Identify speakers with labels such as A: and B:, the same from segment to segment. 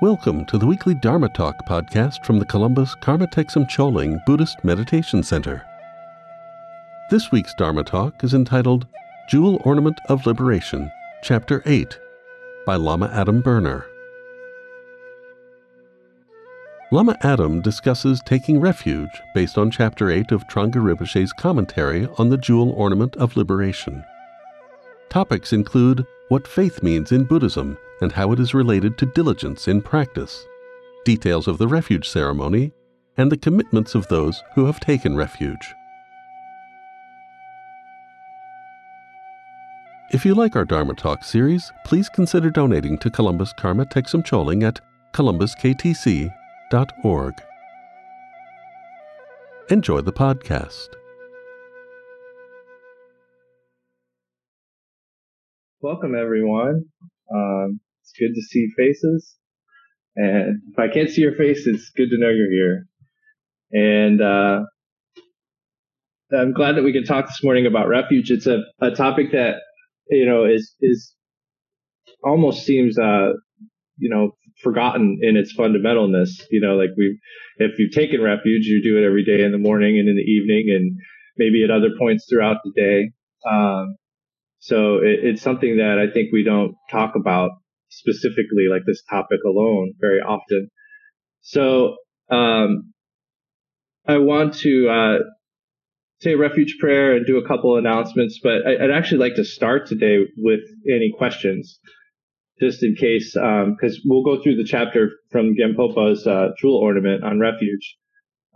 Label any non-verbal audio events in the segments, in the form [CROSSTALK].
A: Welcome to the weekly Dharma Talk podcast from the Columbus Karma Thegsum Choling Buddhist Meditation Center. This week's Dharma Talk is entitled Jewel Ornament of Liberation, Chapter 8, by Lama Adam Berner. Lama Adam discusses taking refuge based on Chapter 8 of Thrangu Rinpoche's commentary on the Jewel Ornament of Liberation. Topics include what faith means in Buddhism and how it is related to diligence in practice, details of the refuge ceremony, and the commitments of those who have taken refuge. If you like our Dharma Talk series, please consider donating to Columbus Karma Thegsum Choling at columbusktc.org. Enjoy the podcast.
B: Welcome, everyone. Um, it's good to see faces. And if I can't see your face, it's good to know you're here. And uh, I'm glad that we can talk this morning about refuge. It's a, a topic that you know is is almost seems uh, you know forgotten in its fundamentalness. You know, like we if you've taken refuge, you do it every day in the morning and in the evening, and maybe at other points throughout the day. Um, so it, it's something that I think we don't talk about specifically like this topic alone very often. So um, I want to uh, say refuge prayer and do a couple announcements, but I, would actually like to start today with any questions, just in case, because um, we'll go through the chapter from Gampopa's uh, jewel ornament on refuge.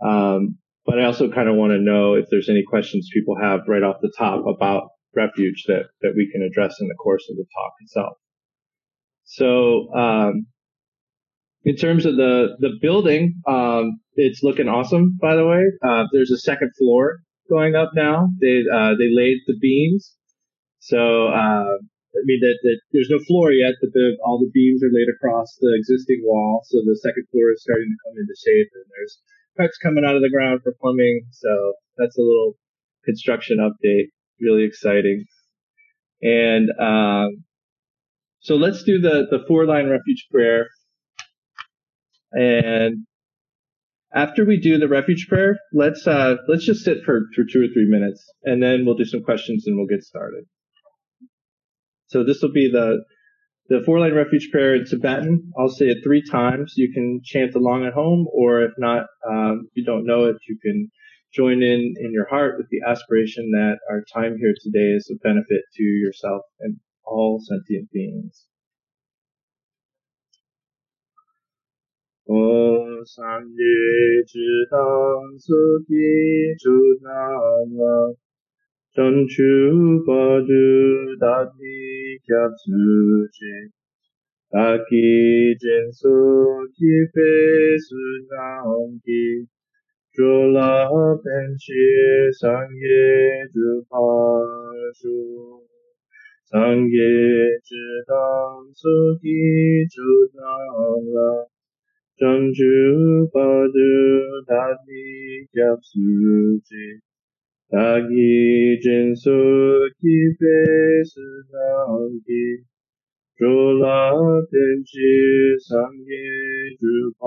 B: Um, but I also kind of want to know if there's any questions people have right off the top about refuge that, that we can address in the course of the talk itself. So, um, in terms of the, the building, um, it's looking awesome, by the way. Uh, there's a second floor going up now. They, uh, they laid the beams. So, uh, I mean, that, that there's no floor yet, but the, all the beams are laid across the existing wall. So the second floor is starting to come into shape and there's pipes coming out of the ground for plumbing. So that's a little construction update. Really exciting. And, um, so let's do the, the four line refuge prayer. And after we do the refuge prayer, let's uh, let's just sit for, for two or three minutes, and then we'll do some questions and we'll get started. So this will be the the four line refuge prayer in Tibetan. I'll say it three times. You can chant along at home, or if not, um, if you don't know it, you can join in in your heart with the aspiration that our time here today is a benefit to yourself and all sentient beings. Om Sanye Chidam Suti Chudnava Chanchu Baju Dati Kyatsuchi Taki Jinsu Kipe Sunamki Jula Penchi Sangye 长夜之当所以主当啊，专注巴度达利加苏吉，达吉真所以贝斯当吉，主拉天吉三夜之巴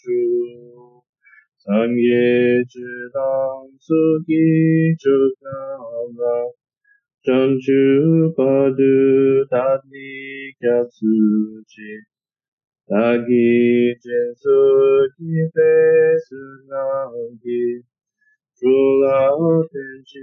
B: 主，三夜之当所以主当啊。Chanchu Padu Dati Kyapsuji Dagi Jinsu Kipe Sunangi Jula Tenchi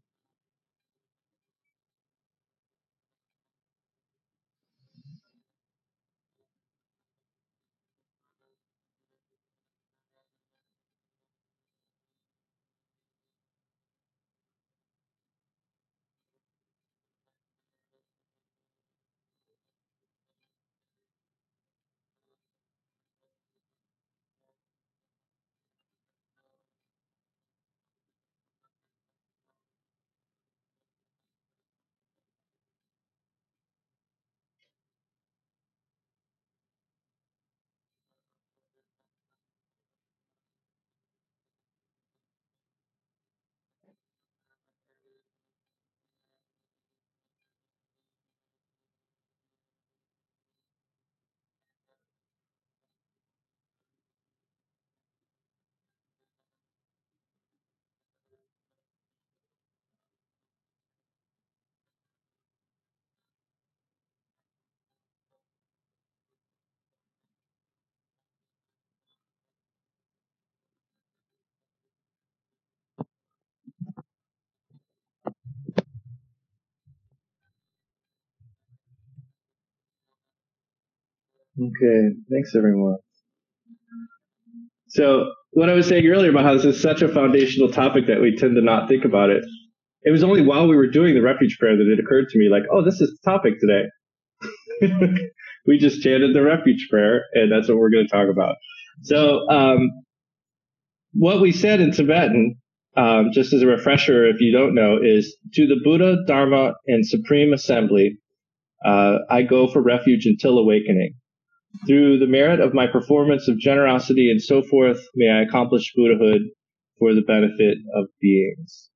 B: Okay, thanks everyone. So, what I was saying earlier about how this is such a foundational topic that we tend to not think about it. It was only while we were doing the refuge prayer that it occurred to me, like, oh, this is the topic today. [LAUGHS] we just chanted the refuge prayer, and that's what we're going to talk about. So, um, what we said in Tibetan, um, just as a refresher, if you don't know, is to the Buddha, Dharma, and Supreme Assembly, uh, I go for refuge until awakening. Through the merit of my performance of generosity and so forth, may I accomplish Buddhahood for the benefit of beings.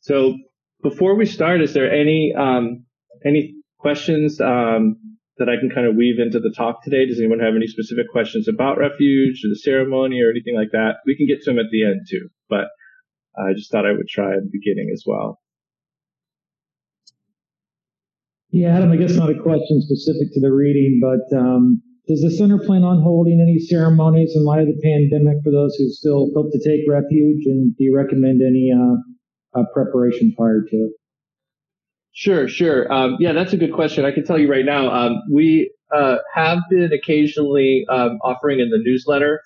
B: So, before we start, is there any um, any questions um, that I can kind of weave into the talk today? Does anyone have any specific questions about refuge or the ceremony or anything like that? We can get to them at the end too, but I just thought I would try at the beginning as well.
C: Yeah, Adam, I guess not a question specific to the reading, but um, does the center plan on holding any ceremonies in light of the pandemic for those who still hope to take refuge? And do you recommend any uh, uh, preparation prior to it?
B: Sure, sure. Um, yeah, that's a good question. I can tell you right now, um, we uh, have been occasionally um, offering in the newsletter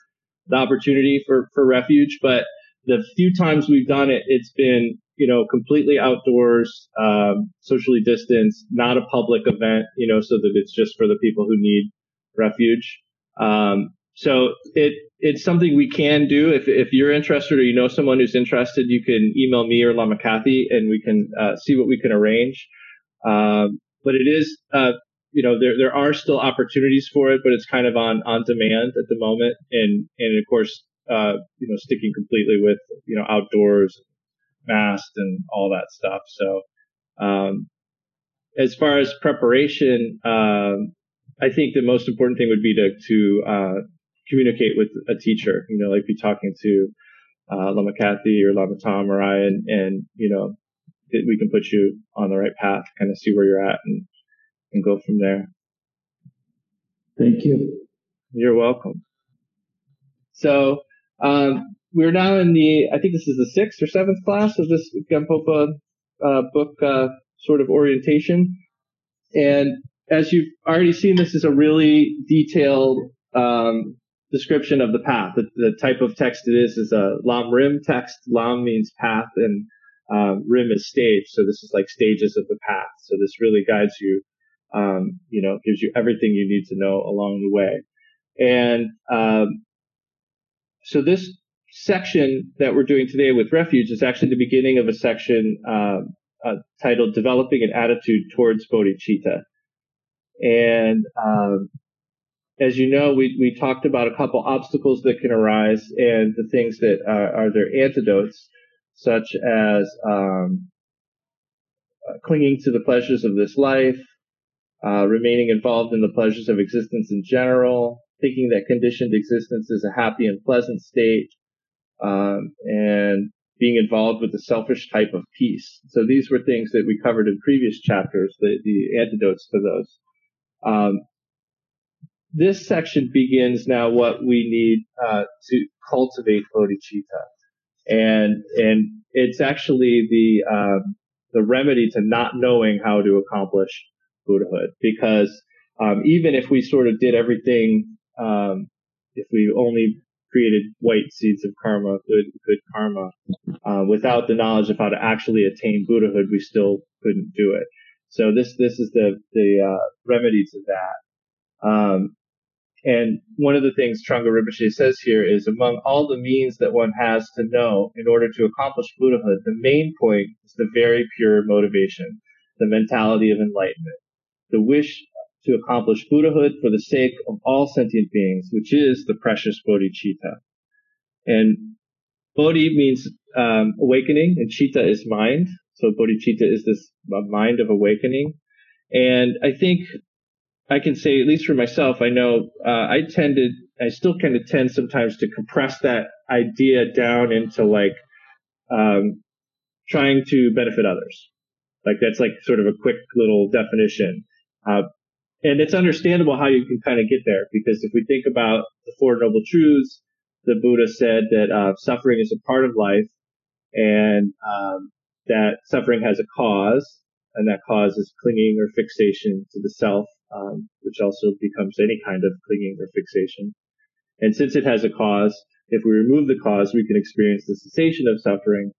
B: the opportunity for, for refuge, but the few times we've done it, it's been you know, completely outdoors, um, socially distanced, not a public event, you know, so that it's just for the people who need refuge. Um, so it it's something we can do. If if you're interested or you know someone who's interested, you can email me or Lama Kathy, and we can uh, see what we can arrange. Um, but it is, uh, you know, there there are still opportunities for it, but it's kind of on on demand at the moment, and and of course, uh, you know, sticking completely with you know outdoors, masked and all that stuff. So, um, as far as preparation, um, I think the most important thing would be to to uh, communicate with a teacher. You know, like be talking to uh, Lama Kathy or Lama Tom or I, and, and you know, we can put you on the right path, kind of see where you're at, and and go from there.
C: Thank you.
B: You're welcome. So, um, we're now in the, I think this is the sixth or seventh class of this Gampopa uh, book uh, sort of orientation. And as you've already seen, this is a really detailed um, description of the path. The, the, type of text it is is a Lam Rim text. Lam means path and um, Rim is stage. So this is like stages of the path. So this really guides you, um, you know, gives you everything you need to know along the way. And um, so this section that we're doing today with refuge is actually the beginning of a section uh, uh, titled "Developing an Attitude Towards Bodhicitta." And um, as you know, we we talked about a couple obstacles that can arise and the things that are, are their antidotes, such as um, uh, clinging to the pleasures of this life, uh, remaining involved in the pleasures of existence in general, thinking that conditioned existence is a happy and pleasant state, um, and being involved with the selfish type of peace. So these were things that we covered in previous chapters, the, the antidotes to those. Um, this section begins now what we need uh, to cultivate bodhicitta, and and it's actually the um, the remedy to not knowing how to accomplish Buddhahood. Because um, even if we sort of did everything, um, if we only created white seeds of karma, good good karma. Uh, without the knowledge of how to actually attain Buddhahood, we still couldn't do it. So this this is the the uh, remedy to that. Um, and one of the things Thrangu Rinpoche says here is among all the means that one has to know in order to accomplish Buddhahood, the main point is the very pure motivation, the mentality of enlightenment, the wish to accomplish Buddhahood for the sake of all sentient beings, which is the precious bodhicitta. And bodhi means um, awakening, and chitta is mind. So bodhicitta is this mind of awakening. And I think I can say, at least for myself, I know uh, I tended, I still kind of tend sometimes to compress that idea down into like um, trying to benefit others. Like that's like sort of a quick little definition. Uh, and it's understandable how you can kind of get there because if we think about the Four Noble Truths, the Buddha said that uh, suffering is a part of life and um, that suffering has a cause, and that cause is clinging or fixation to the self um, which also becomes any kind of clinging or fixation. And since it has a cause, if we remove the cause, we can experience the cessation of suffering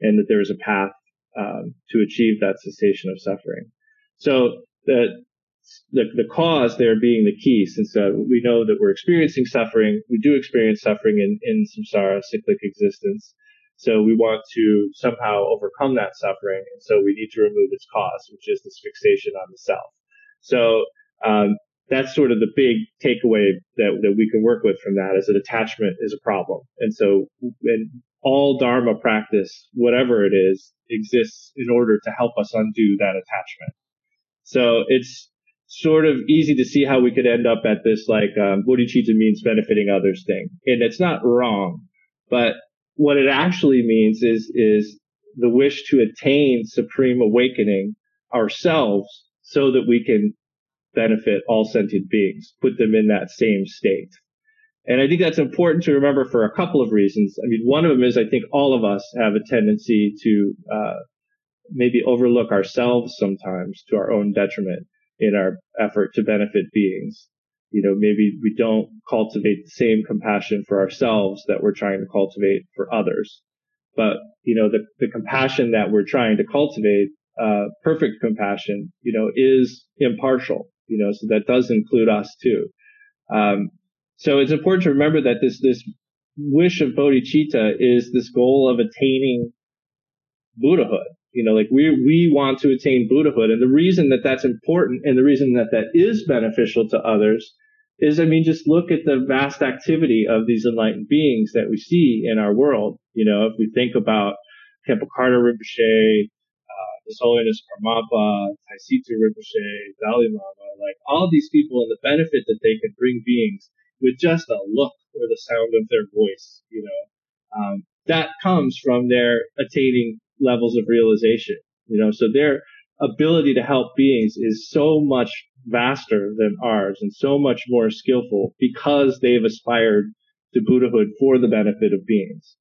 B: and that there is a path um, to achieve that cessation of suffering. So the, the, the cause there being the key, since uh, we know that we're experiencing suffering, we do experience suffering in, in samsara, cyclic existence. So we want to somehow overcome that suffering. And so we need to remove its cause, which is this fixation on the self. So um, that's sort of the big takeaway that, that we can work with from that is that attachment is a problem. And so and all Dharma practice, whatever it is, exists in order to help us undo that attachment. So it's sort of easy to see how we could end up at this like um, bodhicitta means benefiting others thing. And it's not wrong, but what it actually means is is the wish to attain supreme awakening ourselves so that we can benefit all sentient beings, put them in that same state. And I think that's important to remember for a couple of reasons. I mean, one of them is I think all of us have a tendency to uh, maybe overlook ourselves sometimes to our own detriment in our effort to benefit beings. You know, maybe we don't cultivate the same compassion for ourselves that we're trying to cultivate for others. But, you know, the, the compassion that we're trying to cultivate, uh, perfect compassion, you know, is impartial, you know, so that does include us too. Um, so it's important to remember that this, this wish of bodhicitta is this goal of attaining Buddhahood. You know, like we, we want to attain Buddhahood. And the reason that that's important and the reason that that is beneficial to others is, I mean, just look at the vast activity of these enlightened beings that we see in our world. You know, if we think about Khenpo Karthar Rinpoche, uh, His Holiness Karmapa, Tai Situ Rinpoche, Dalai Lama, like all these people and the benefit that they can bring beings with just a look or the sound of their voice, you know, um, that comes from their attaining levels of realization, you know, so their ability to help beings is so much vaster than ours and so much more skillful because they've aspired to Buddhahood for the benefit of beings.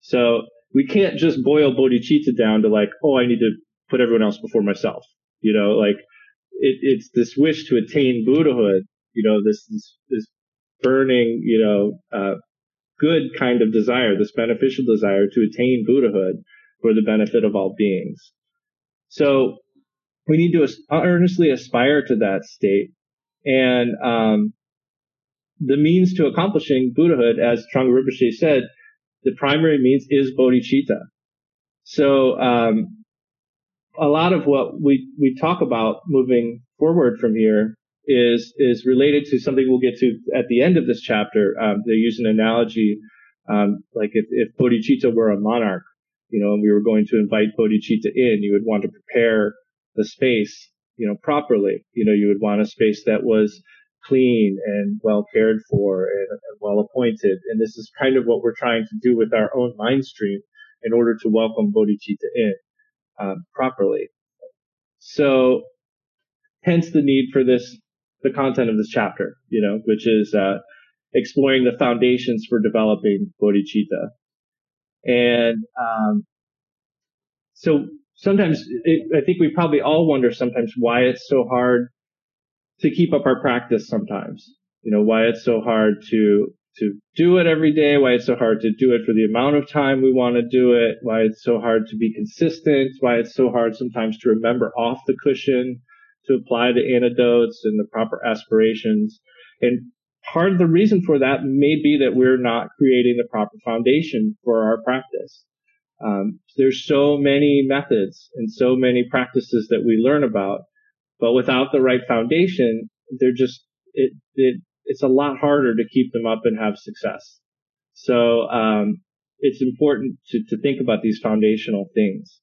B: So we can't just boil bodhicitta down to like, oh, I need to put everyone else before myself. You know, like it, it's this wish to attain Buddhahood, you know, this, this, this burning, you know, uh, good kind of desire, this beneficial desire to attain Buddhahood for the benefit of all beings. So we need to earnestly aspire to that state. And um, the means to accomplishing Buddhahood, as Thrangu Rinpoche said, the primary means is bodhicitta. So um, a lot of what we, we talk about moving forward from here is is related to something we'll get to at the end of this chapter. Um, they use an analogy um, like if, if bodhicitta were a monarch, you know, and we were going to invite bodhicitta in, you would want to prepare the space, you know, properly. You know, you would want a space that was clean and well cared for and, and well appointed. And this is kind of what we're trying to do with our own mind stream in order to welcome bodhicitta in um, properly. So, hence the need for this the content of this chapter, you know, which is uh, exploring the foundations for developing bodhicitta. And um, so sometimes it, I think we probably all wonder sometimes why it's so hard to keep up our practice sometimes. You know, why it's so hard to to do it every day, why it's so hard to do it for the amount of time we want to do it, why it's so hard to be consistent, why it's so hard sometimes to remember off the cushion to apply the antidotes and the proper aspirations. And part of the reason for that may be that we're not creating the proper foundation for our practice. Um, there's so many methods and so many practices that we learn about, but without the right foundation, they're just it, it it's a lot harder to keep them up and have success. So um, it's important to, to think about these foundational things.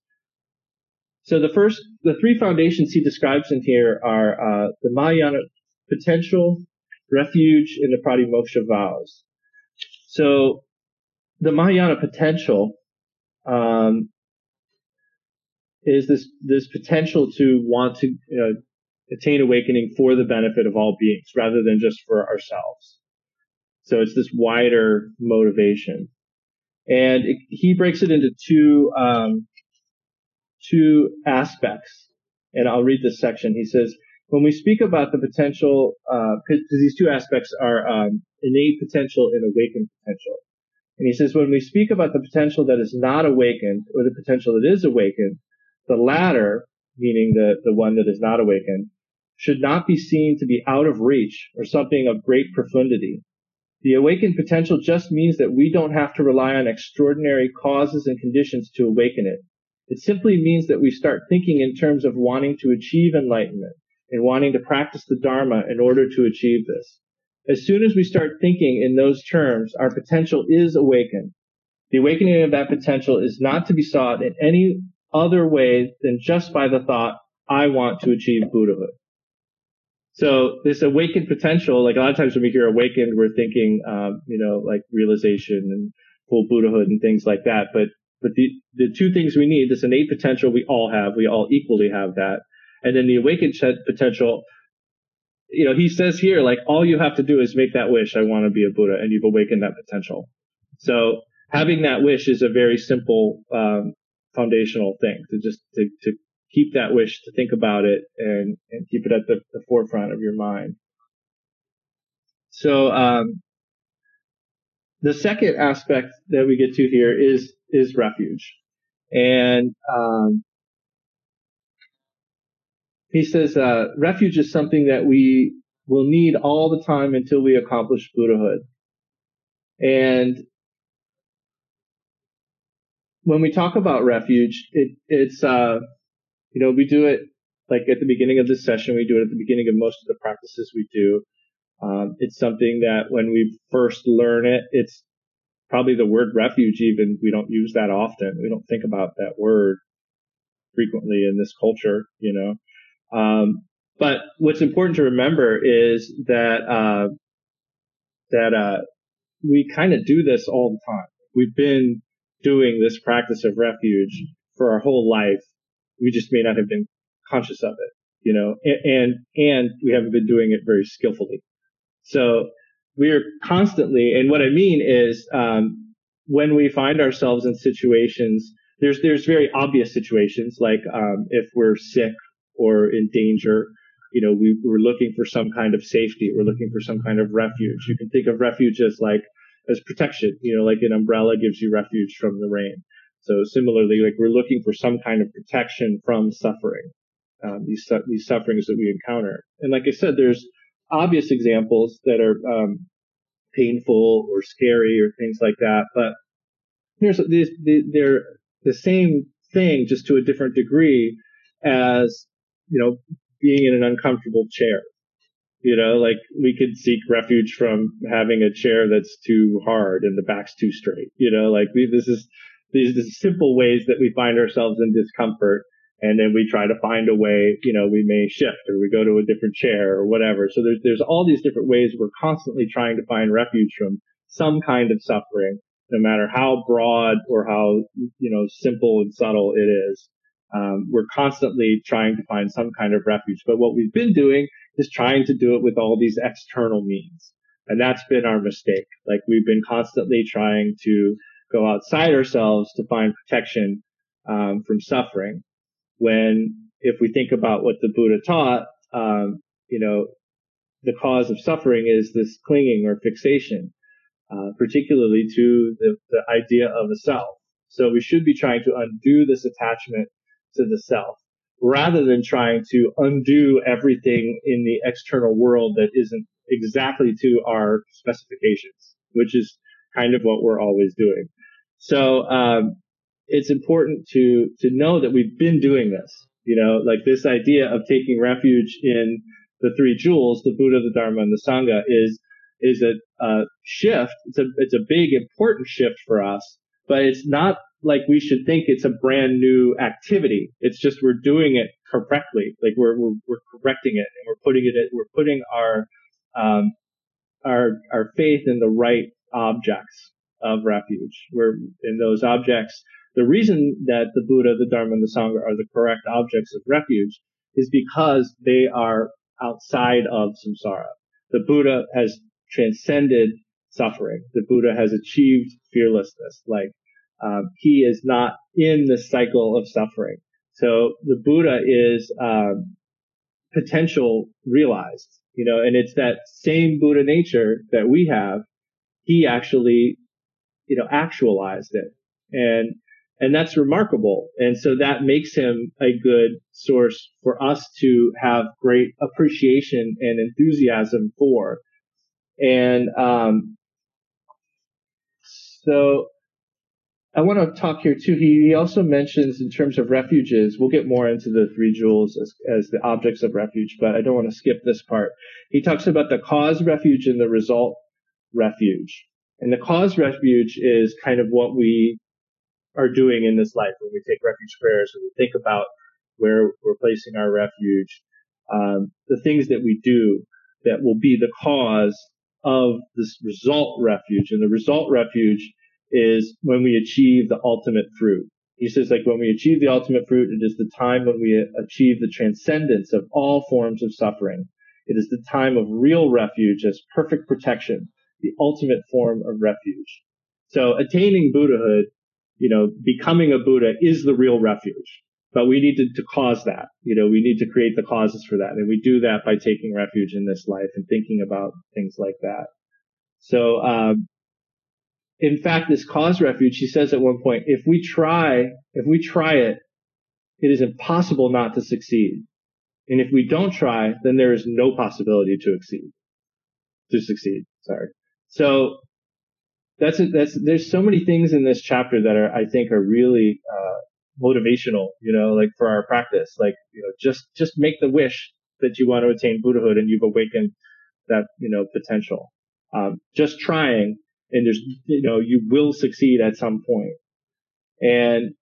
B: So the first, the three foundations he describes in here are uh, the Mahayana potential, refuge, in the Pratimoksha vows. So the Mahayana potential um, is this this potential to want to you know, attain awakening for the benefit of all beings rather than just for ourselves. So it's this wider motivation, and it, he breaks it into two um, two aspects. And I'll read this section. He says, when we speak about the potential, because uh, these two aspects are um, innate potential and awakened potential. And he says, when we speak about the potential that is not awakened or the potential that is awakened, the latter, meaning the, the one that is not awakened, should not be seen to be out of reach or something of great profundity. The awakened potential just means that we don't have to rely on extraordinary causes and conditions to awaken it. It simply means that we start thinking in terms of wanting to achieve enlightenment and wanting to practice the Dharma in order to achieve this. As soon as we start thinking in those terms, our potential is awakened. The awakening of that potential is not to be sought in any other way than just by the thought, I want to achieve Buddhahood. So this awakened potential, like a lot of times when we hear awakened, we're thinking, um, you know, like realization and full Buddhahood and things like that. But but the the two things we need, this innate potential we all have, we all equally have that, and then the awakened potential. You know, he says here, like all you have to do is make that wish, I want to be a Buddha, and you've awakened that potential. So having that wish is a very simple um, foundational thing to just to, to keep that wish, to think about it, and, and keep it at the, the forefront of your mind. So um, the second aspect that we get to here is is refuge, and um, he says uh, refuge is something that we will need all the time until we accomplish Buddhahood, and when we talk about refuge, it, it's uh, you know, we do it like at the beginning of this session, we do it at the beginning of most of the practices we do. Um, it's something that when we first learn it, it's probably the word refuge even, we don't use that often. We don't think about that word frequently in this culture, you know. Um, but what's important to remember is that, uh, that, uh, we kind of do this all the time. We've been doing this practice of refuge for our whole life we just may not have been conscious of it, you know, and, and, we haven't been doing it very skillfully. So we're constantly, and what I mean is, um, when we find ourselves in situations, there's, there's very obvious situations, like, um, if we're sick or in danger, you know, we, we're looking for some kind of safety. We're looking for some kind of refuge. You can think of refuge as like, as protection, you know, like an umbrella gives you refuge from the rain. So similarly, like we're looking for some kind of protection from suffering, um, these these sufferings that we encounter. And like I said, there's obvious examples that are um, painful or scary or things like that, but there's these they're the same thing just to a different degree as you know being in an uncomfortable chair. You know, like we could seek refuge from having a chair that's too hard and the back's too straight. You know, like we, this is these, these simple ways that we find ourselves in discomfort. And then we try to find a way, you know, we may shift or we go to a different chair or whatever. So there's, there's all these different ways we're constantly trying to find refuge from some kind of suffering, no matter how broad or how, you know, simple and subtle it is. Um, we're constantly trying to find some kind of refuge. But what we've been doing is trying to do it with all these external means. And that's been our mistake. Like we've been constantly trying to go outside ourselves to find protection um, from suffering. When, if we think about what the Buddha taught, um, you know, the cause of suffering is this clinging or fixation, uh, particularly to the, the idea of a self. So we should be trying to undo this attachment to the self rather than trying to undo everything in the external world that isn't exactly to our specifications, which is kind of what we're always doing. So um, it's important to to know that we've been doing this. You know, like this idea of taking refuge in the three jewels, the Buddha, the Dharma, and the Sangha, is is a, a shift. It's a it's a big important shift for us, but it's not like we should think it's a brand new activity. It's just we're doing it correctly. Like we're we're, we're correcting it and we're putting it. We're putting our um, our our faith in the right objects of refuge. Where in those objects, the reason that the Buddha, the Dharma, and the Sangha are the correct objects of refuge is because they are outside of samsara. The Buddha has transcended suffering. The Buddha has achieved fearlessness. Like um, he is not in the cycle of suffering. So the Buddha is um, potential realized, you know, and it's that same Buddha nature that we have. He actually, you know, actualized it. And, and that's remarkable. And so that makes him a good source for us to have great appreciation and enthusiasm for. And, um, so I want to talk here too. He, he also mentions in terms of refuges, we'll get more into the three jewels as, as the objects of refuge, but I don't want to skip this part. He talks about the cause refuge and the result refuge. And the cause refuge is kind of what we are doing in this life when we take refuge prayers and we think about where we're placing our refuge, um, the things that we do that will be the cause of this result refuge. And the result refuge is when we achieve the ultimate fruit. He says, like, when we achieve the ultimate fruit, it is the time when we achieve the transcendence of all forms of suffering. It is the time of real refuge as perfect protection, the ultimate form of refuge. So attaining Buddhahood, you know, becoming a Buddha is the real refuge. But we need to, to cause that. You know, we need to create the causes for that. And we do that by taking refuge in this life and thinking about things like that. So, um, in fact, this cause refuge, he says at one point, if we try, if we try it, it is impossible not to succeed. And if we don't try, then there is no possibility to succeed. To succeed, sorry. So that's that's there's so many things in this chapter that are I think are really uh, motivational. You know, like for our practice, like you know, just just make the wish that you want to attain Buddhahood and you've awakened that you know potential. Um, just trying and there's, you know, you will succeed at some point. And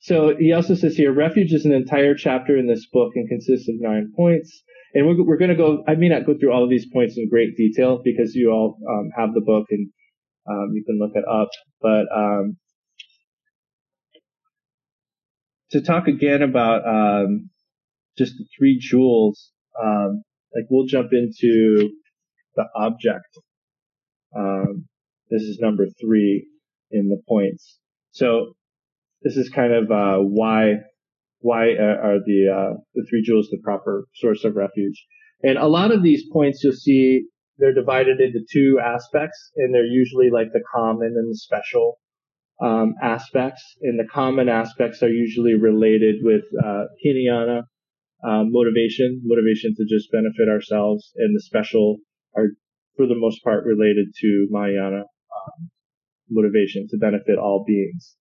B: so he also says here, refuge is an entire chapter in this book and consists of nine points. And we're, we're going to go, I may not go through all of these points in great detail because you all um, have the book and um, you can look it up. But um, to talk again about um, just the three jewels, um, like we'll jump into the object um, this is number three in the points. So this is kind of uh, why why are the uh, the three jewels the proper source of refuge. And a lot of these points you'll see they're divided into two aspects, and they're usually like the common and the special um, aspects. And the common aspects are usually related with uh, hinayana, um, motivation, motivation to just benefit ourselves, and the special are for the most part related to Mahayana um, motivation to benefit all beings.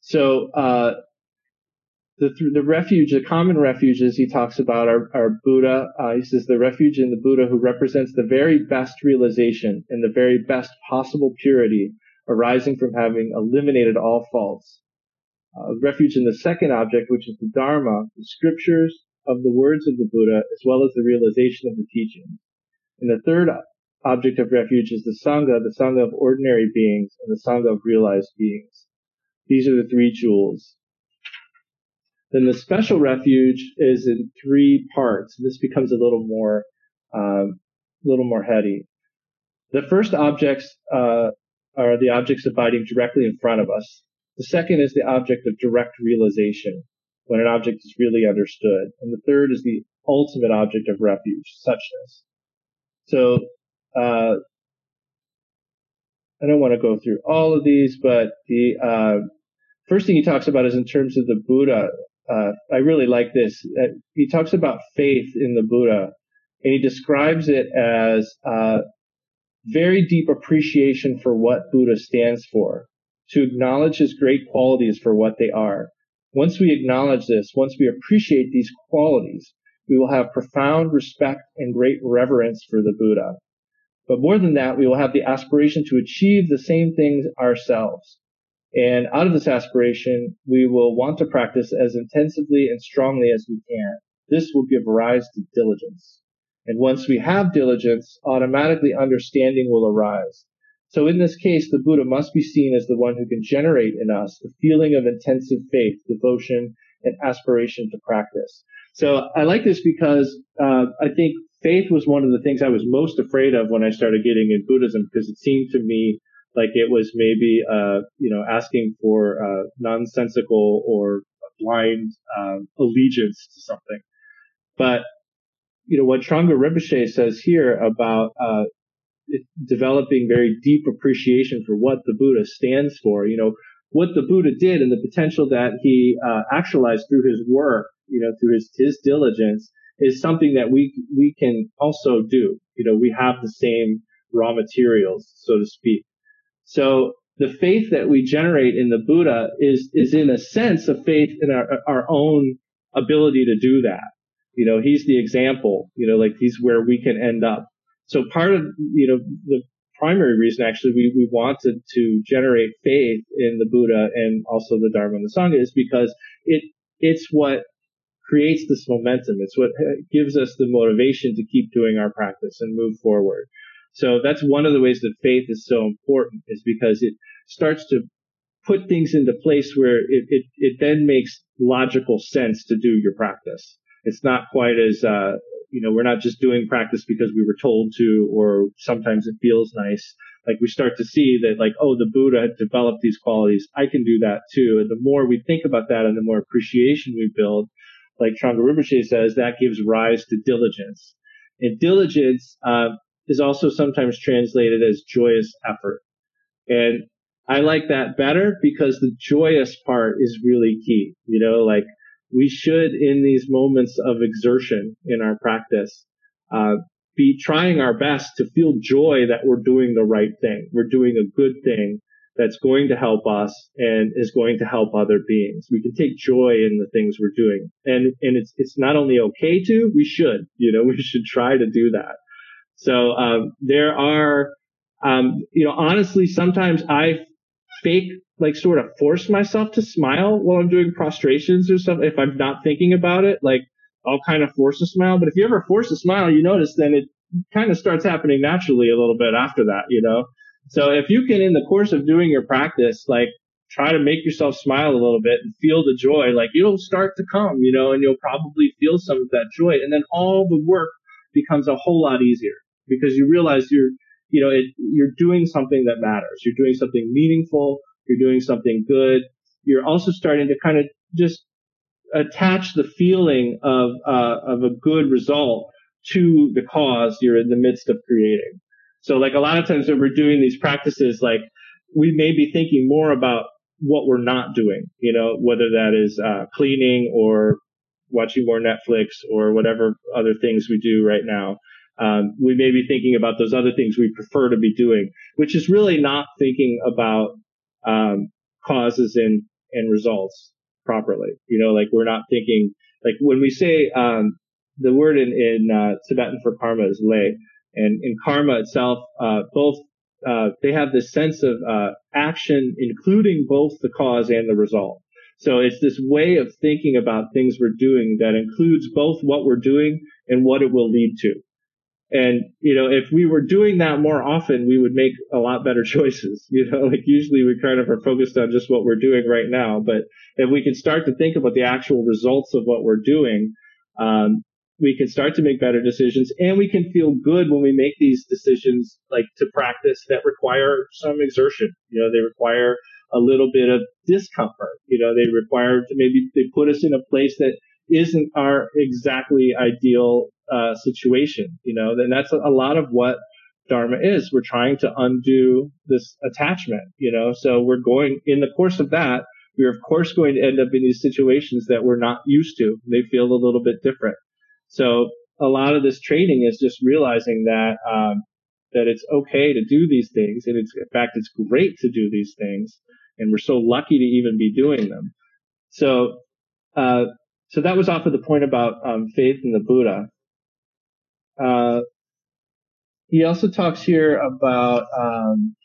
B: So uh, the the refuge, the common refuges he talks about are, are Buddha. Uh, he says the refuge in the Buddha who represents the very best realization and the very best possible purity arising from having eliminated all faults. Uh, refuge in the second object, which is the Dharma, the scriptures of the words of the Buddha, as well as the realization of the teachings. And the third object of refuge is the Sangha, the Sangha of ordinary beings, and the Sangha of realized beings. These are the three jewels. Then the special refuge is in three parts. This becomes a little more, um, a little more heady. The first objects uh, are the objects abiding directly in front of us. The second is the object of direct realization, when an object is really understood. And the third is the ultimate object of refuge, suchness. So uh, I don't want to go through all of these, but the uh, first thing he talks about is in terms of the Buddha. Uh, I really like this. Uh, he talks about faith in the Buddha, and he describes it as uh, very deep appreciation for what Buddha stands for, to acknowledge his great qualities for what they are. Once we acknowledge this, once we appreciate these qualities, we will have profound respect and great reverence for the Buddha. But more than that, we will have the aspiration to achieve the same things ourselves. And out of this aspiration, we will want to practice as intensively and strongly as we can. This will give rise to diligence. And once we have diligence, automatically understanding will arise. So in this case, the Buddha must be seen as the one who can generate in us the feeling of intensive faith, devotion, and aspiration to practice. So I like this because uh, I think faith was one of the things I was most afraid of when I started getting in Buddhism because it seemed to me like it was maybe, uh, you know, asking for uh, nonsensical or blind um, allegiance to something. But you know what Thrangu Rinpoche says here about uh, developing very deep appreciation for what the Buddha stands for. You know what the Buddha did and the potential that he uh, actualized through his work. You know through his his diligence is something that we we can also do. You know we have the same raw materials, so to speak. So the faith that we generate in the Buddha is is in a sense a faith in our our own ability to do that. You know, he's the example. You know, like he's where we can end up. So part of you know the primary reason actually we, we wanted to generate faith in the Buddha and also the Dharma and the Sangha is because it it's what creates this momentum. It's what gives us the motivation to keep doing our practice and move forward. So that's one of the ways that faith is so important is because it starts to put things into place where it, it, it then makes logical sense to do your practice. It's not quite as, uh, you know, we're not just doing practice because we were told to, or sometimes it feels nice. Like we start to see that like, oh, the Buddha had developed these qualities. I can do that too. And the more we think about that and the more appreciation we build, like Thrangu Rinpoche says, that gives rise to diligence. And diligence, uh, is also sometimes translated as joyous effort. And I like that better because the joyous part is really key. You know, like we should in these moments of exertion in our practice, uh, be trying our best to feel joy that we're doing the right thing. We're doing a good thing that's going to help us and is going to help other beings. We can take joy in the things we're doing. And, and it's, it's not only okay to, we should, you know, [LAUGHS] we should try to do that. So um, there are, um, you know, honestly, sometimes I fake, like, sort of force myself to smile while I'm doing prostrations or stuff. If I'm not thinking about it, like, I'll kind of force a smile. But if you ever force a smile, you notice then it kind of starts happening naturally a little bit after that, you know. So if you can, in the course of doing your practice, like try to make yourself smile a little bit and feel the joy, like it'll start to come, you know, and you'll probably feel some of that joy. And then all the work becomes a whole lot easier because you realize you're, you know, it, you're doing something that matters. You're doing something meaningful. You're doing something good. You're also starting to kind of just attach the feeling of, uh, of a good result to the cause you're in the midst of creating. So like a lot of times when we're doing these practices, like we may be thinking more about what we're not doing, you know, whether that is uh, cleaning or watching more Netflix or whatever other things we do right now um, we may be thinking about those other things we prefer to be doing, which is really not thinking about um, causes and and results properly. You know, like we're not thinking like when we say um, the word in in uh, Tibetan for karma is lay, and in karma itself, uh, both uh, they have this sense of uh, action, including both the cause and the result. So it's this way of thinking about things we're doing that includes both what we're doing and what it will lead to. And, you know, if we were doing that more often, we would make a lot better [LAUGHS] choices. You know, like usually we kind of are focused on just what we're doing right now. But if we could start to think about the actual results of what we're doing, um, we can start to make better decisions and we can feel good when we make these decisions like to practice that require some exertion. You know, they require a little bit of discomfort. You know, they require to maybe they put us in a place that isn't our exactly ideal uh, situation, you know, then that's a, a lot of what Dharma is. We're trying to undo this attachment, you know, so we're going in the course of that, we're of course going to end up in these situations that we're not used to. They feel a little bit different. So a lot of this training is just realizing that, um, that it's okay to do these things. And it's, in fact, it's great to do these things. And we're so lucky to even be doing them. So, uh, so that was off of the point about um, faith in the Buddha. Uh, he also talks here about um,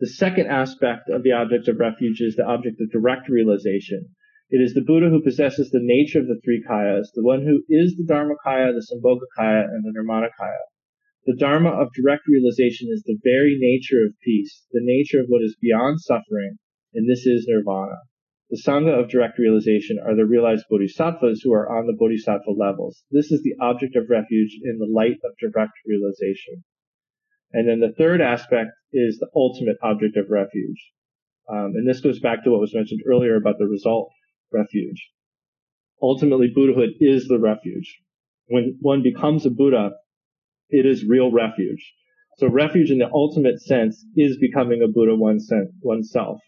B: the second aspect of the object of refuge is the object of direct realization. It is the Buddha who possesses the nature of the three kayas, the one who is the Dharmakaya, the Sambhogakaya, and the Nirmanakaya. The Dharma of direct realization is the very nature of peace, the nature of what is beyond suffering, and this is nirvana. The Sangha of direct realization are the realized bodhisattvas who are on the bodhisattva levels. This is the object of refuge in the light of direct realization. And then the third aspect is the ultimate object of refuge. Um, and this goes back to what was mentioned earlier about the result refuge. Ultimately, Buddhahood is the refuge. When one becomes a Buddha, it is real refuge. So refuge in the ultimate sense is becoming a Buddha oneself,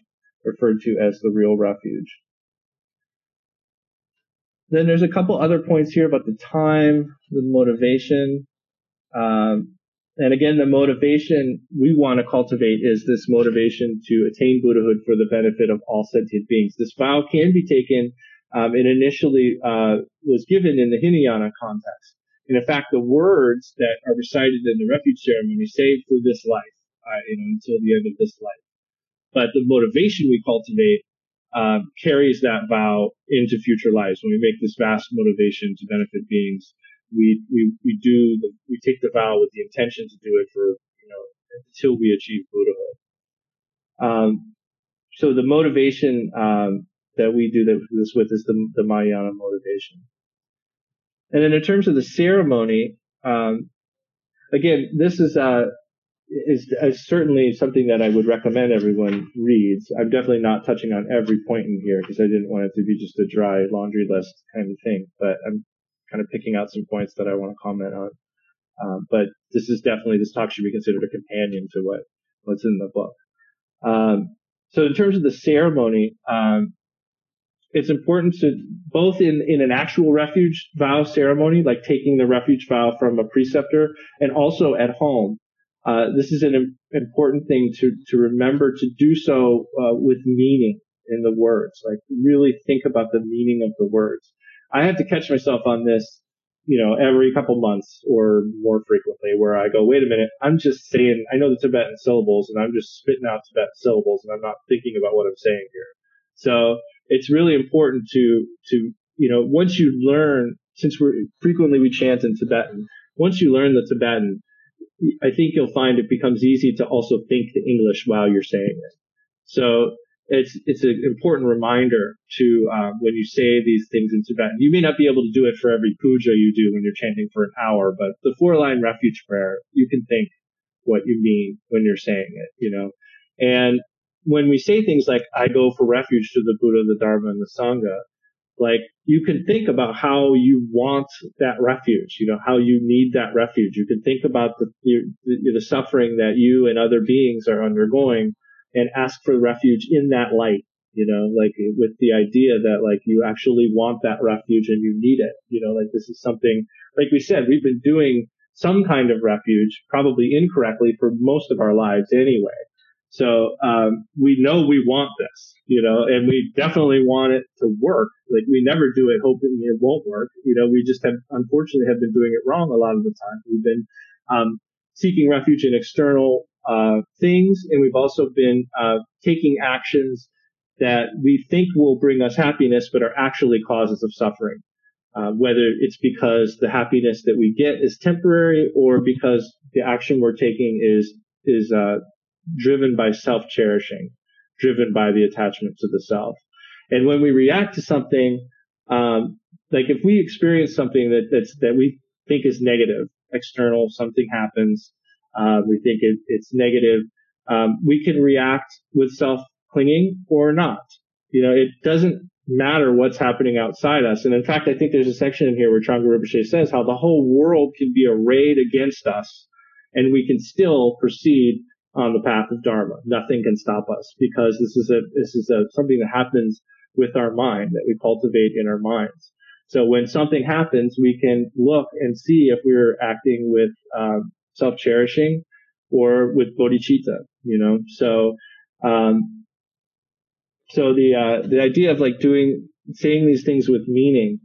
B: referred to as the real refuge. Then there's a couple other points here about the time, the motivation. Um, and again, the motivation we want to cultivate is this motivation to attain Buddhahood for the benefit of all sentient beings. This vow can be taken, um, it initially uh, was given in the Hinayana context. And in fact, the words that are recited in the refuge ceremony say for this life, uh, you know, until the end of this life. But the motivation we cultivate um, carries that vow into future lives. When we make this vast motivation to benefit beings, we we we do the, we take the vow with the intention to do it for you know until we achieve Buddhahood. Um, so the motivation um, that we do this with is the, the Mahayana motivation. And then in terms of the ceremony, um, again, this is uh, is, is, certainly something that I would recommend everyone reads. I'm definitely not touching on every point in here because I didn't want it to be just a dry laundry list kind of thing. But I'm kind of picking out some points that I want to comment on. Um, but this is definitely this talk should be considered a companion to what what's in the book. Um, so in terms of the ceremony, um, it's important to both in, in an actual refuge vow ceremony, like taking the refuge vow from a preceptor, and also at home. Uh, this is an important thing to, to remember to do so uh, with meaning in the words. Like really think about the meaning of the words. I have to catch myself on this, you know, every couple months or more frequently, where I go, wait a minute, I'm just saying, I know the Tibetan syllables, and I'm just spitting out Tibetan syllables, and I'm not thinking about what I'm saying here. So it's really important to to you know once you learn since we're frequently we chant in Tibetan once you learn the Tibetan I think you'll find it becomes easy to also think the English while you're saying it so it's it's an important reminder to um, when you say these things in Tibetan you may not be able to do it for every puja you do when you're chanting for an hour but the four line refuge prayer you can think what you mean when you're saying it you know and when we say things like, I go for refuge to the Buddha, the Dharma, and the Sangha, like you can think about how you want that refuge, you know, how you need that refuge. You can think about the, the, the suffering that you and other beings are undergoing and ask for refuge in that light, you know, like with the idea that like you actually want that refuge and you need it, you know, like this is something, like we said, we've been doing some kind of refuge, probably incorrectly for most of our lives anyway. So um, we know we want this, you know, and we definitely want it to work. Like we never do it hoping it won't work. You know, we just have unfortunately have been doing it wrong a lot of the time. We've been um, seeking refuge in external uh, things, and we've also been uh, taking actions that we think will bring us happiness, but are actually causes of suffering. Uh, whether it's because the happiness that we get is temporary, or because the action we're taking is is uh, driven by self cherishing, driven by the attachment to the self. And when we react to something, um, like if we experience something that that's that we think is negative, external, something happens, uh, we think it, it's negative, um, we can react with self clinging or not. You know, it doesn't matter what's happening outside us. And in fact, I think there's a section in here where Thrangu Rinpoche says how the whole world can be arrayed against us and we can still proceed on the path of Dharma. Nothing can stop us because this is a this is a something that happens with our mind that we cultivate in our minds. So when something happens, we can look and see if we're acting with um, self-cherishing or with bodhicitta. You know, so um, so the uh, the idea of like doing saying these things with meaning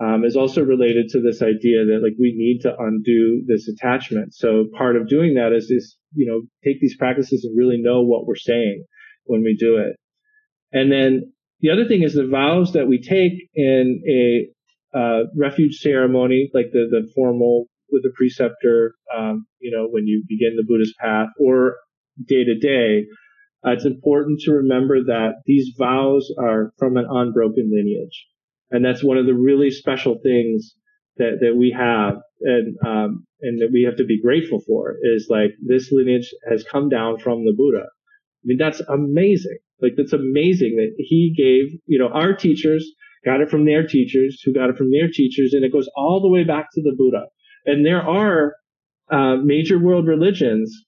B: um, is also related to this idea that like we need to undo this attachment. So part of doing that is is you know take these practices and really know what we're saying when we do it. And then the other thing is the vows that we take in a uh, refuge ceremony, like the the formal with a preceptor, um, you know, when you begin the Buddhist path, or day to day. Uh, it's important to remember that these vows are from an unbroken lineage. And that's one of the really special things that, that we have and, um, and that we have to be grateful for is like this lineage has come down from the Buddha. I mean, that's amazing. Like, that's amazing that he gave, you know, our teachers got it from their teachers, who got it from their teachers, and it goes all the way back to the Buddha. And there are uh, major world religions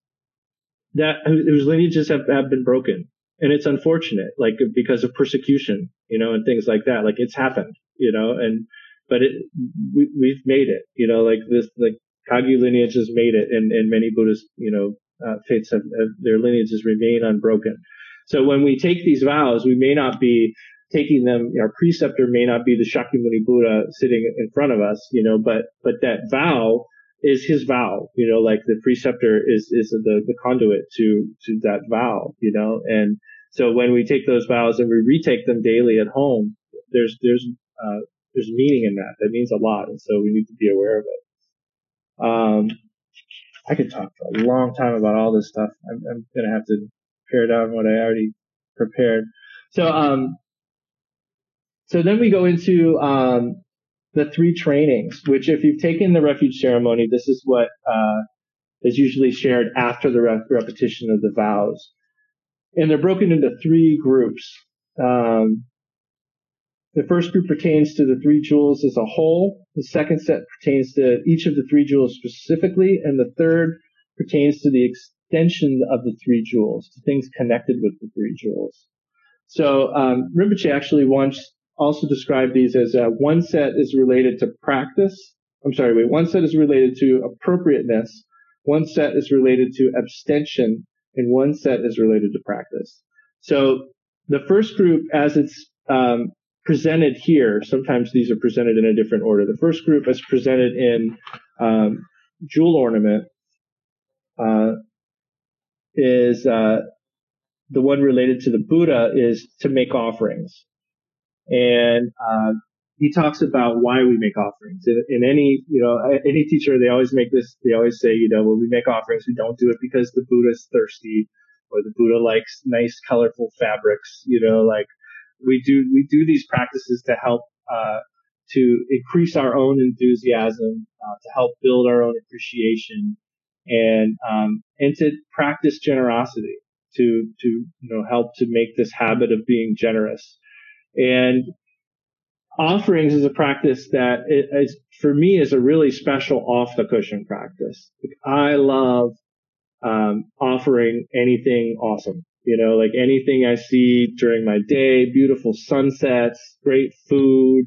B: that whose lineages have, have been broken, and it's unfortunate, like because of persecution, you know, and things like that. Like it's happened, you know, and but it we, we've made it, you know, like this like Kagyu lineage has made it, and, and many Buddhist, you know, uh, faiths have, have their lineages remain unbroken. So when we take these vows, we may not be taking them. Our preceptor may not be the Shakyamuni Buddha sitting in front of us, you know, but but that vow is his vow, you know, like the preceptor is is the the conduit to to that vow, you know, and so when we take those vows and we retake them daily at home, there's there's uh, there's meaning in that. That means a lot, and so we need to be aware of it. Um, I could talk for a long time about all this stuff. I'm, I'm gonna have to pare down what I already prepared. So, um, so then we go into um, the three trainings, which if you've taken the refuge ceremony, this is what uh, is usually shared after the re- repetition of the vows, and they're broken into three groups. Um, the first group pertains to the three jewels as a whole. The second set pertains to each of the three jewels specifically. And the third pertains to the extension of the three jewels, to things connected with the three jewels. So um, Rinpoche actually once also describe these as uh, one set is related to practice. I'm sorry, wait, one set is related to appropriateness, one set is related to abstention, and one set is related to practice. So the first group, as it's um, presented here, sometimes these are presented in a different order. The first group is presented in um, jewel ornament, uh, is uh, the one related to the Buddha is to make offerings. And uh, he talks about why we make offerings. In, in, any, you know, any teacher, they always make this, they always say, you know, when we make offerings, we don't do it because the Buddha's thirsty or the Buddha likes nice, colorful fabrics, you know, like we do we do these practices to help uh, to increase our own enthusiasm, uh, to help build our own appreciation, and um, and to practice generosity, to to you know help to make this habit of being generous, and offerings is a practice that is for me is a really special off the cushion practice. I love um, offering anything awesome. You know, like anything I see during my day, beautiful sunsets, great food.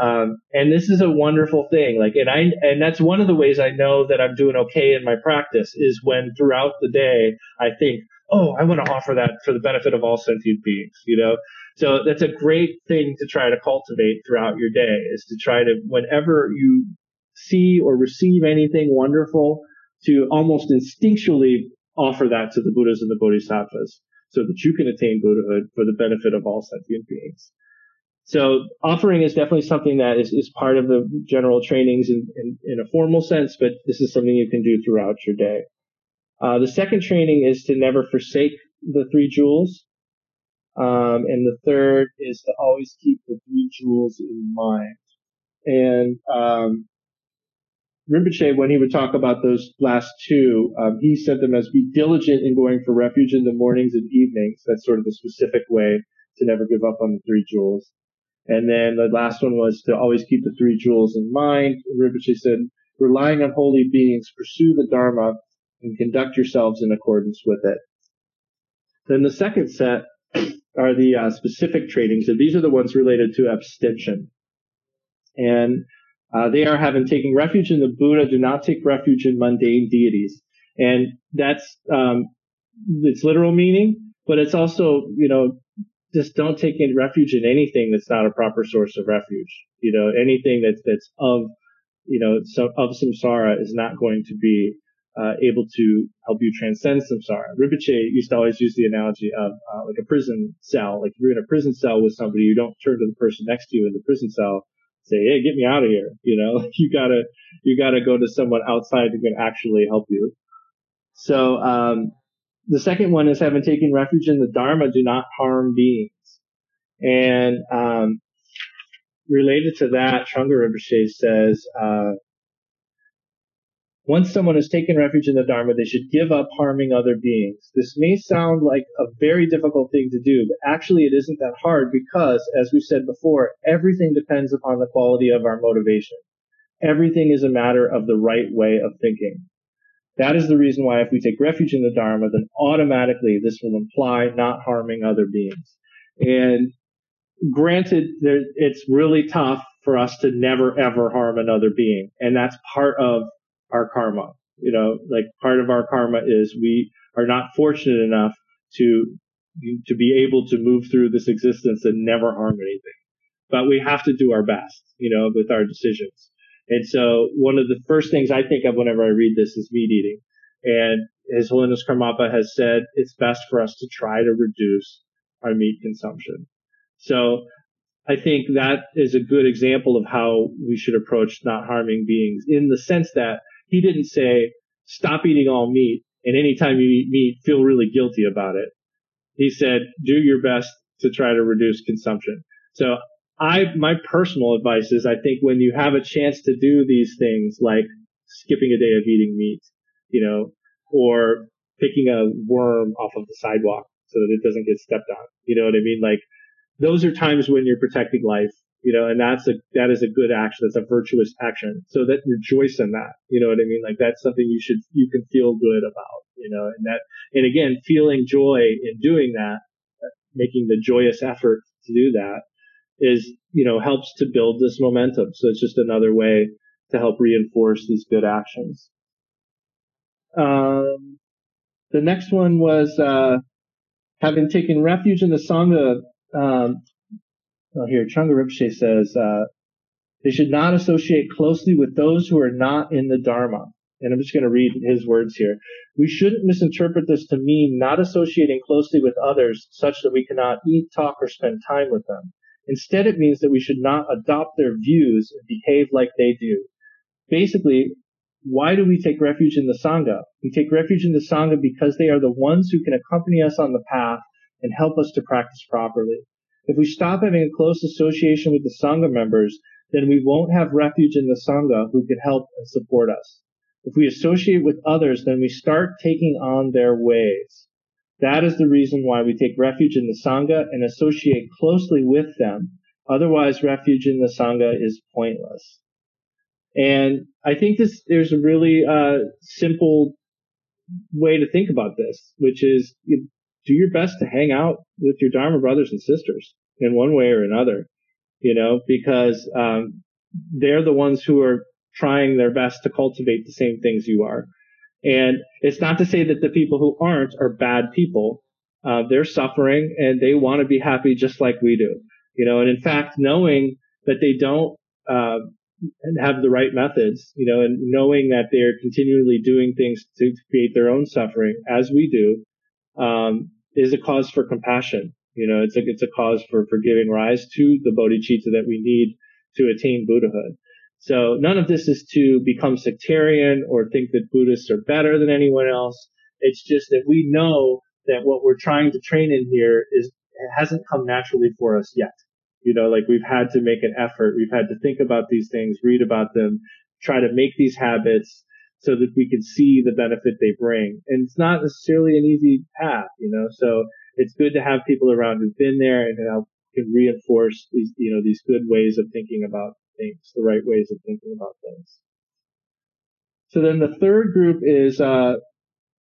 B: Um, and this is a wonderful thing. Like, and I, and that's one of the ways I know that I'm doing okay in my practice is when throughout the day I think, oh, I want to offer that for the benefit of all sentient beings, you know? So that's a great thing to try to cultivate throughout your day is to try to, whenever you see or receive anything wonderful, to almost instinctually offer that to the Buddhas and the Bodhisattvas so that you can attain Buddhahood for the benefit of all sentient beings. So offering is definitely something that is, is part of the general trainings in, in, in, a formal sense, but this is something you can do throughout your day. Uh, the second training is to never forsake the three jewels. Um, and the third is to always keep the three jewels in mind. And um, Rinpoche, when he would talk about those last two, um, he said them as be diligent in going for refuge in the mornings and evenings. That's sort of a specific way to never give up on the three jewels. And then the last one was to always keep the three jewels in mind. Rinpoche said, relying on holy beings, pursue the Dharma and conduct yourselves in accordance with it. Then the second set are the uh, specific trainings, and these are the ones related to abstention. And uh, they are having taking refuge in the Buddha. Do not take refuge in mundane deities, and that's um, its literal meaning. But it's also, you know, just don't take refuge in anything that's not a proper source of refuge. You know, anything that's that's of, you know, so, of samsara is not going to be uh, able to help you transcend samsara. Rinpoche used to always use the analogy of uh, like a prison cell. Like if you're in a prison cell with somebody, you don't turn to the person next to you in the prison cell say, hey, get me out of here. [LAUGHS] You know, you gotta, you gotta go to someone outside who can actually help you. So, um, the second one is having taken refuge in the Dharma, do not harm beings. And, um, related to that, Thrangu Rinpoche says, uh, Once someone has taken refuge in the Dharma, they should give up harming other beings. This may sound like a very difficult thing to do, but actually it isn't that hard because, as we said before, everything depends upon the quality of our motivation. Everything is a matter of the right way of thinking. That is the reason why if we take refuge in the Dharma, then automatically this will imply not harming other beings. And granted, it's really tough for us to never ever harm another being. And that's part of our karma. You know, like part of our karma is we are not fortunate enough to to be able to move through this existence and never harm anything. But we have to do our best, you know, with our decisions. And so one of the first things I think of whenever I read this is meat eating. And His Holiness Karmapa has said it's best for us to try to reduce our meat consumption. So I think that is a good example of how we should approach not harming beings in the sense that he didn't say, stop eating all meat. And anytime you eat meat, feel really guilty about it. He said, do your best to try to reduce consumption. So I, my personal advice is I think when you have a chance to do these things like skipping a day of eating meat, you know, or picking a worm off of the sidewalk so that it doesn't get stepped on. You know what I mean? Like those are times when you're protecting life you know, and that's a, that is a good action. That's a virtuous action. So that rejoice in that, you know what I mean? Like that's something you should, you can feel good about, you know, and that, and again, feeling joy in doing that, making the joyous effort to do that is, you know, helps to build this momentum. So it's just another way to help reinforce these good actions. Um, the next one was, uh, having taken refuge in the Sangha, um, well, here, Thrangu Rinpoche says, uh, they should not associate closely with those who are not in the Dharma. And I'm just going to read his words here. We shouldn't misinterpret this to mean not associating closely with others such that we cannot eat, talk, or spend time with them. Instead, it means that we should not adopt their views and behave like they do. Basically, why do we take refuge in the Sangha? We take refuge in the Sangha because they are the ones who can accompany us on the path and help us to practice properly. If we stop having a close association with the Sangha members, then we won't have refuge in the Sangha who can help and support us. If we associate with others, then we start taking on their ways. That is the reason why we take refuge in the Sangha and associate closely with them. Otherwise, refuge in the Sangha is pointless. And I think this, there's a really uh, simple way to think about this, which is do your best to hang out with your Dharma brothers and sisters in one way or another, you know, because um, they're the ones who are trying their best to cultivate the same things you are. And it's not to say that the people who aren't are bad people. Uh, they're suffering and they want to be happy just like we do, you know, and in fact, knowing that they don't, uh, have the right methods, you know, and knowing that they're continually doing things to, create their own suffering as we do, um, is a cause for compassion. You know, it's a, it's a cause for, for giving rise to the bodhicitta that we need to attain Buddhahood. So none of this is to become sectarian or think that Buddhists are better than anyone else. It's just that we know that what we're trying to train in here is hasn't come naturally for us yet. You know, like we've had to make an effort. We've had to think about these things, read about them, try to make these habits, so that we can see the benefit they bring. And it's not necessarily an easy path, you know, so it's good to have people around who've been there and help can reinforce these, you know, these good ways of thinking about things, the right ways of thinking about things. So then the third group is, uh,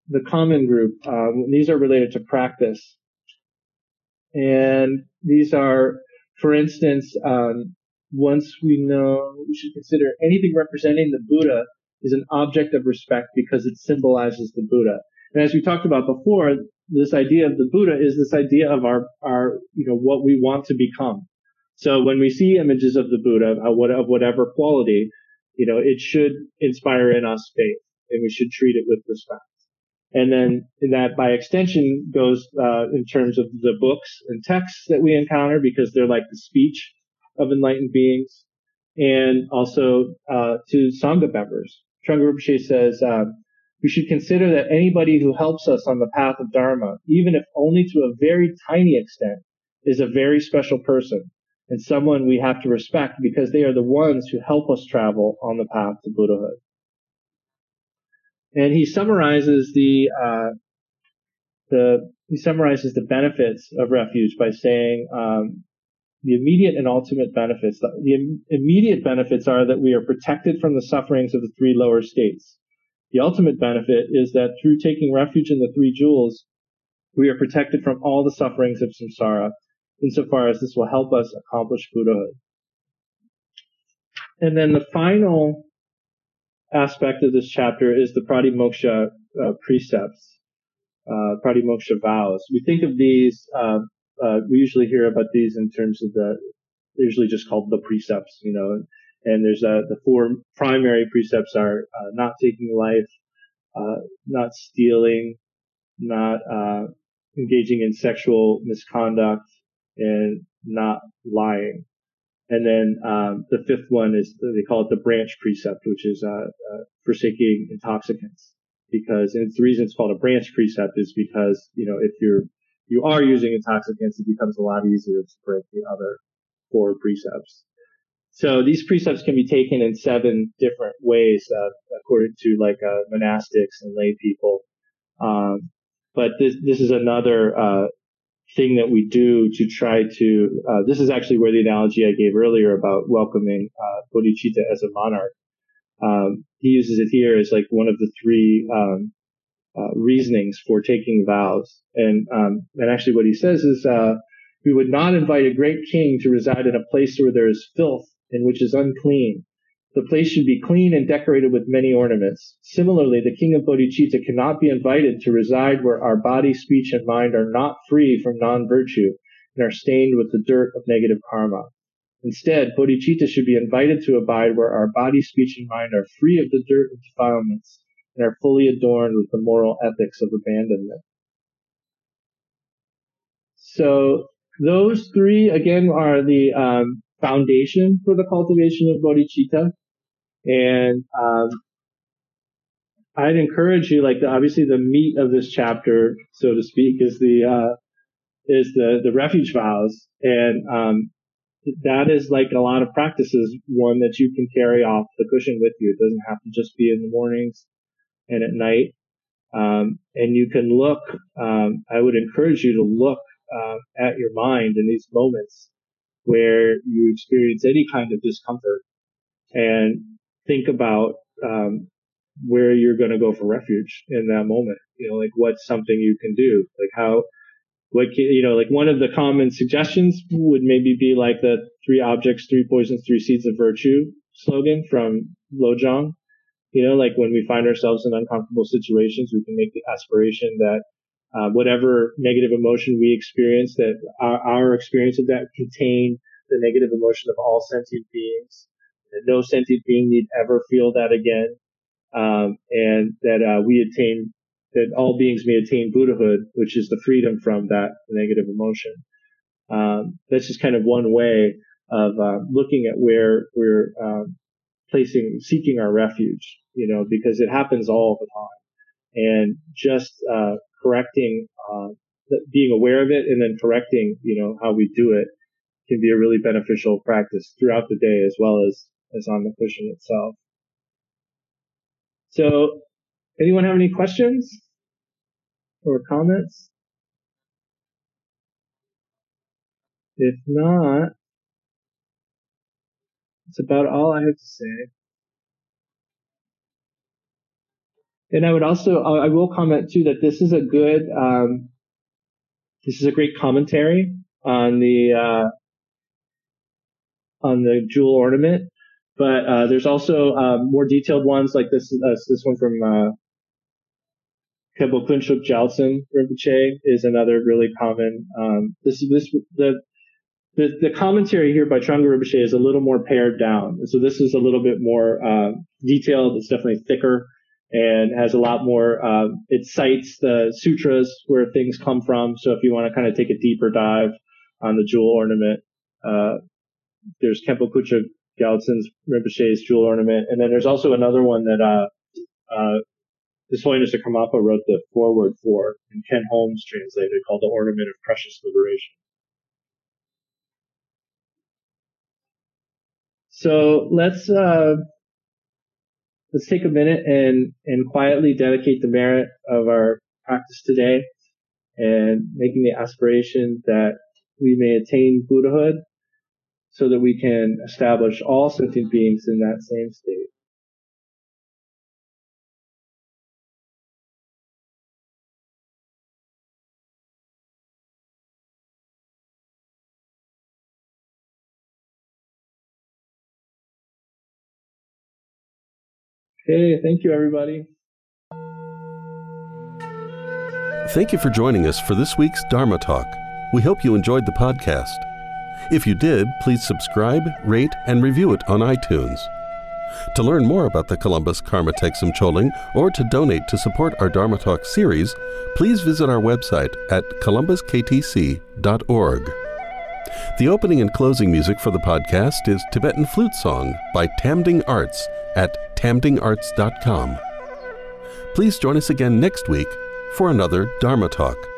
B: the common group. Um, these are related to practice. And these are, for instance, um, once we know, we should consider anything representing the Buddha is an object of respect because it symbolizes the Buddha. And as we talked about before, this idea of the Buddha is this idea of our, our, you know, what we want to become. So when we see images of the Buddha, of whatever quality, you know, it should inspire in us faith and we should treat it with respect. And then that by extension goes uh, in terms of the books and texts that we encounter because they're like the speech of enlightened beings and also uh, to Sangha members. Thrangu Rinpoche says, um, we should consider that anybody who helps us on the path of Dharma, even if only to a very tiny extent, is a very special person and someone we have to respect because they are the ones who help us travel on the path to Buddhahood. and he summarizes the uh, the he summarizes the benefits of refuge by saying um, the immediate and ultimate benefits. The, immediate benefits are that we are protected from the sufferings of the three lower states. The ultimate benefit is that through taking refuge in the three jewels, we are protected from all the sufferings of samsara, insofar as this will help us accomplish Buddhahood. And then the final aspect of this chapter is the pratimoksha uh, precepts, uh, pratimoksha vows. We think of these, uh, uh, we usually hear about these in terms of the, they're usually just called the precepts, you know, and, and there's uh, the four primary precepts are uh, not taking life, uh, not stealing, not uh, engaging in sexual misconduct, and not lying. And then um, the fifth one is they call it the branch precept, which is uh, uh, forsaking intoxicants. Because and it's the reason it's called a branch precept is because you know if you're you are using intoxicants, it becomes a lot easier to break the other four precepts. So these precepts can be taken in seven different ways, uh, according to like uh, monastics and lay people. Um, but this this is another uh, thing that we do to try to. Uh, this is actually where the analogy I gave earlier about welcoming uh, bodhicitta as a monarch. Um, he uses it here as like one of the three um, uh, reasonings for taking vows. And um, and actually, what he says is, uh, we would not invite a great king to reside in a place where there is filth and which is unclean, the place should be clean and decorated with many ornaments. Similarly, the king of bodhicitta cannot be invited to reside where our body, speech, and mind are not free from non-virtue and are stained with the dirt of negative karma. Instead, bodhicitta should be invited to abide where our body, speech, and mind are free of the dirt of defilements and are fully adorned with the moral ethics of abandonment. So those three, again, are the um, foundation for the cultivation of bodhicitta. And um, I'd encourage you, like the, obviously the meat of this chapter, so to speak, is the uh, is the the refuge vows, and um, that is like a lot of practices. One that you can carry off the cushion with you. It doesn't have to just be in the mornings and at night. Um, and you can look. Um, I would encourage you to look uh, at your mind in these moments where you experience any kind of discomfort and think about um, where you're going to go for refuge in that moment. You know, like what's something you can do? Like how, what can, you know, like one of the common suggestions would maybe be like the three objects, three poisons, three seeds of virtue slogan from Lojong. You know, like when we find ourselves in uncomfortable situations, we can make the aspiration that uh, whatever negative emotion we experience, that our, our experience of that contain the negative emotion of all sentient beings. That no sentient being need ever feel that again, um, and that uh, we attain that all beings may attain Buddhahood, which is the freedom from that negative emotion. Um, that's just kind of one way of uh, looking at where we're um, placing, seeking our refuge, you know, because it happens all the time. And just uh, correcting, uh, being aware of it and then correcting, you know, how we do it can be a really beneficial practice throughout the day as well as as on the cushion itself. So, anyone have any questions or comments? If not, it's about all I have to say. And I would also, I will comment too that this is a good, um, this is a great commentary on the, uh, on the jewel ornament. But uh, there's also um, more detailed ones like this. Uh, this one from uh, Khenpo Kunchuk Gyaltsen Rinpoche is another really common. Um, this is this the, the the commentary here by Thrangu Rinpoche is a little more pared down. So this is a little bit more uh, detailed. It's definitely thicker and has a lot more. Um, it cites the sutras where things come from. So if you want to kind of take a deeper dive on the jewel ornament, uh, there's Khenpo Kunchuk Gyaltsen's Rinpoche's jewel ornament. And then there's also another one that, uh, uh, His Holiness the Karmapa wrote the foreword for, and Ken Holmes translated, called The Ornament of Precious Liberation. So let's, uh, let's take a minute and, and quietly dedicate the merit of our practice today and making the aspiration that we may attain Buddhahood so that we can establish all sentient beings in that same state. Okay, thank you, everybody.
A: Thank you for joining us for this week's Dharma Talk. We hope you enjoyed the podcast. If you did, please subscribe, rate, and review it on iTunes. To learn more about the Columbus Karma Thegsum Choling or to donate to support our Dharma Talk series, please visit our website at columbusktc.org. The opening and closing music for the podcast is Tibetan Flute Song by Tamding Arts at tamdingarts.com. Please join us again next week for another Dharma Talk.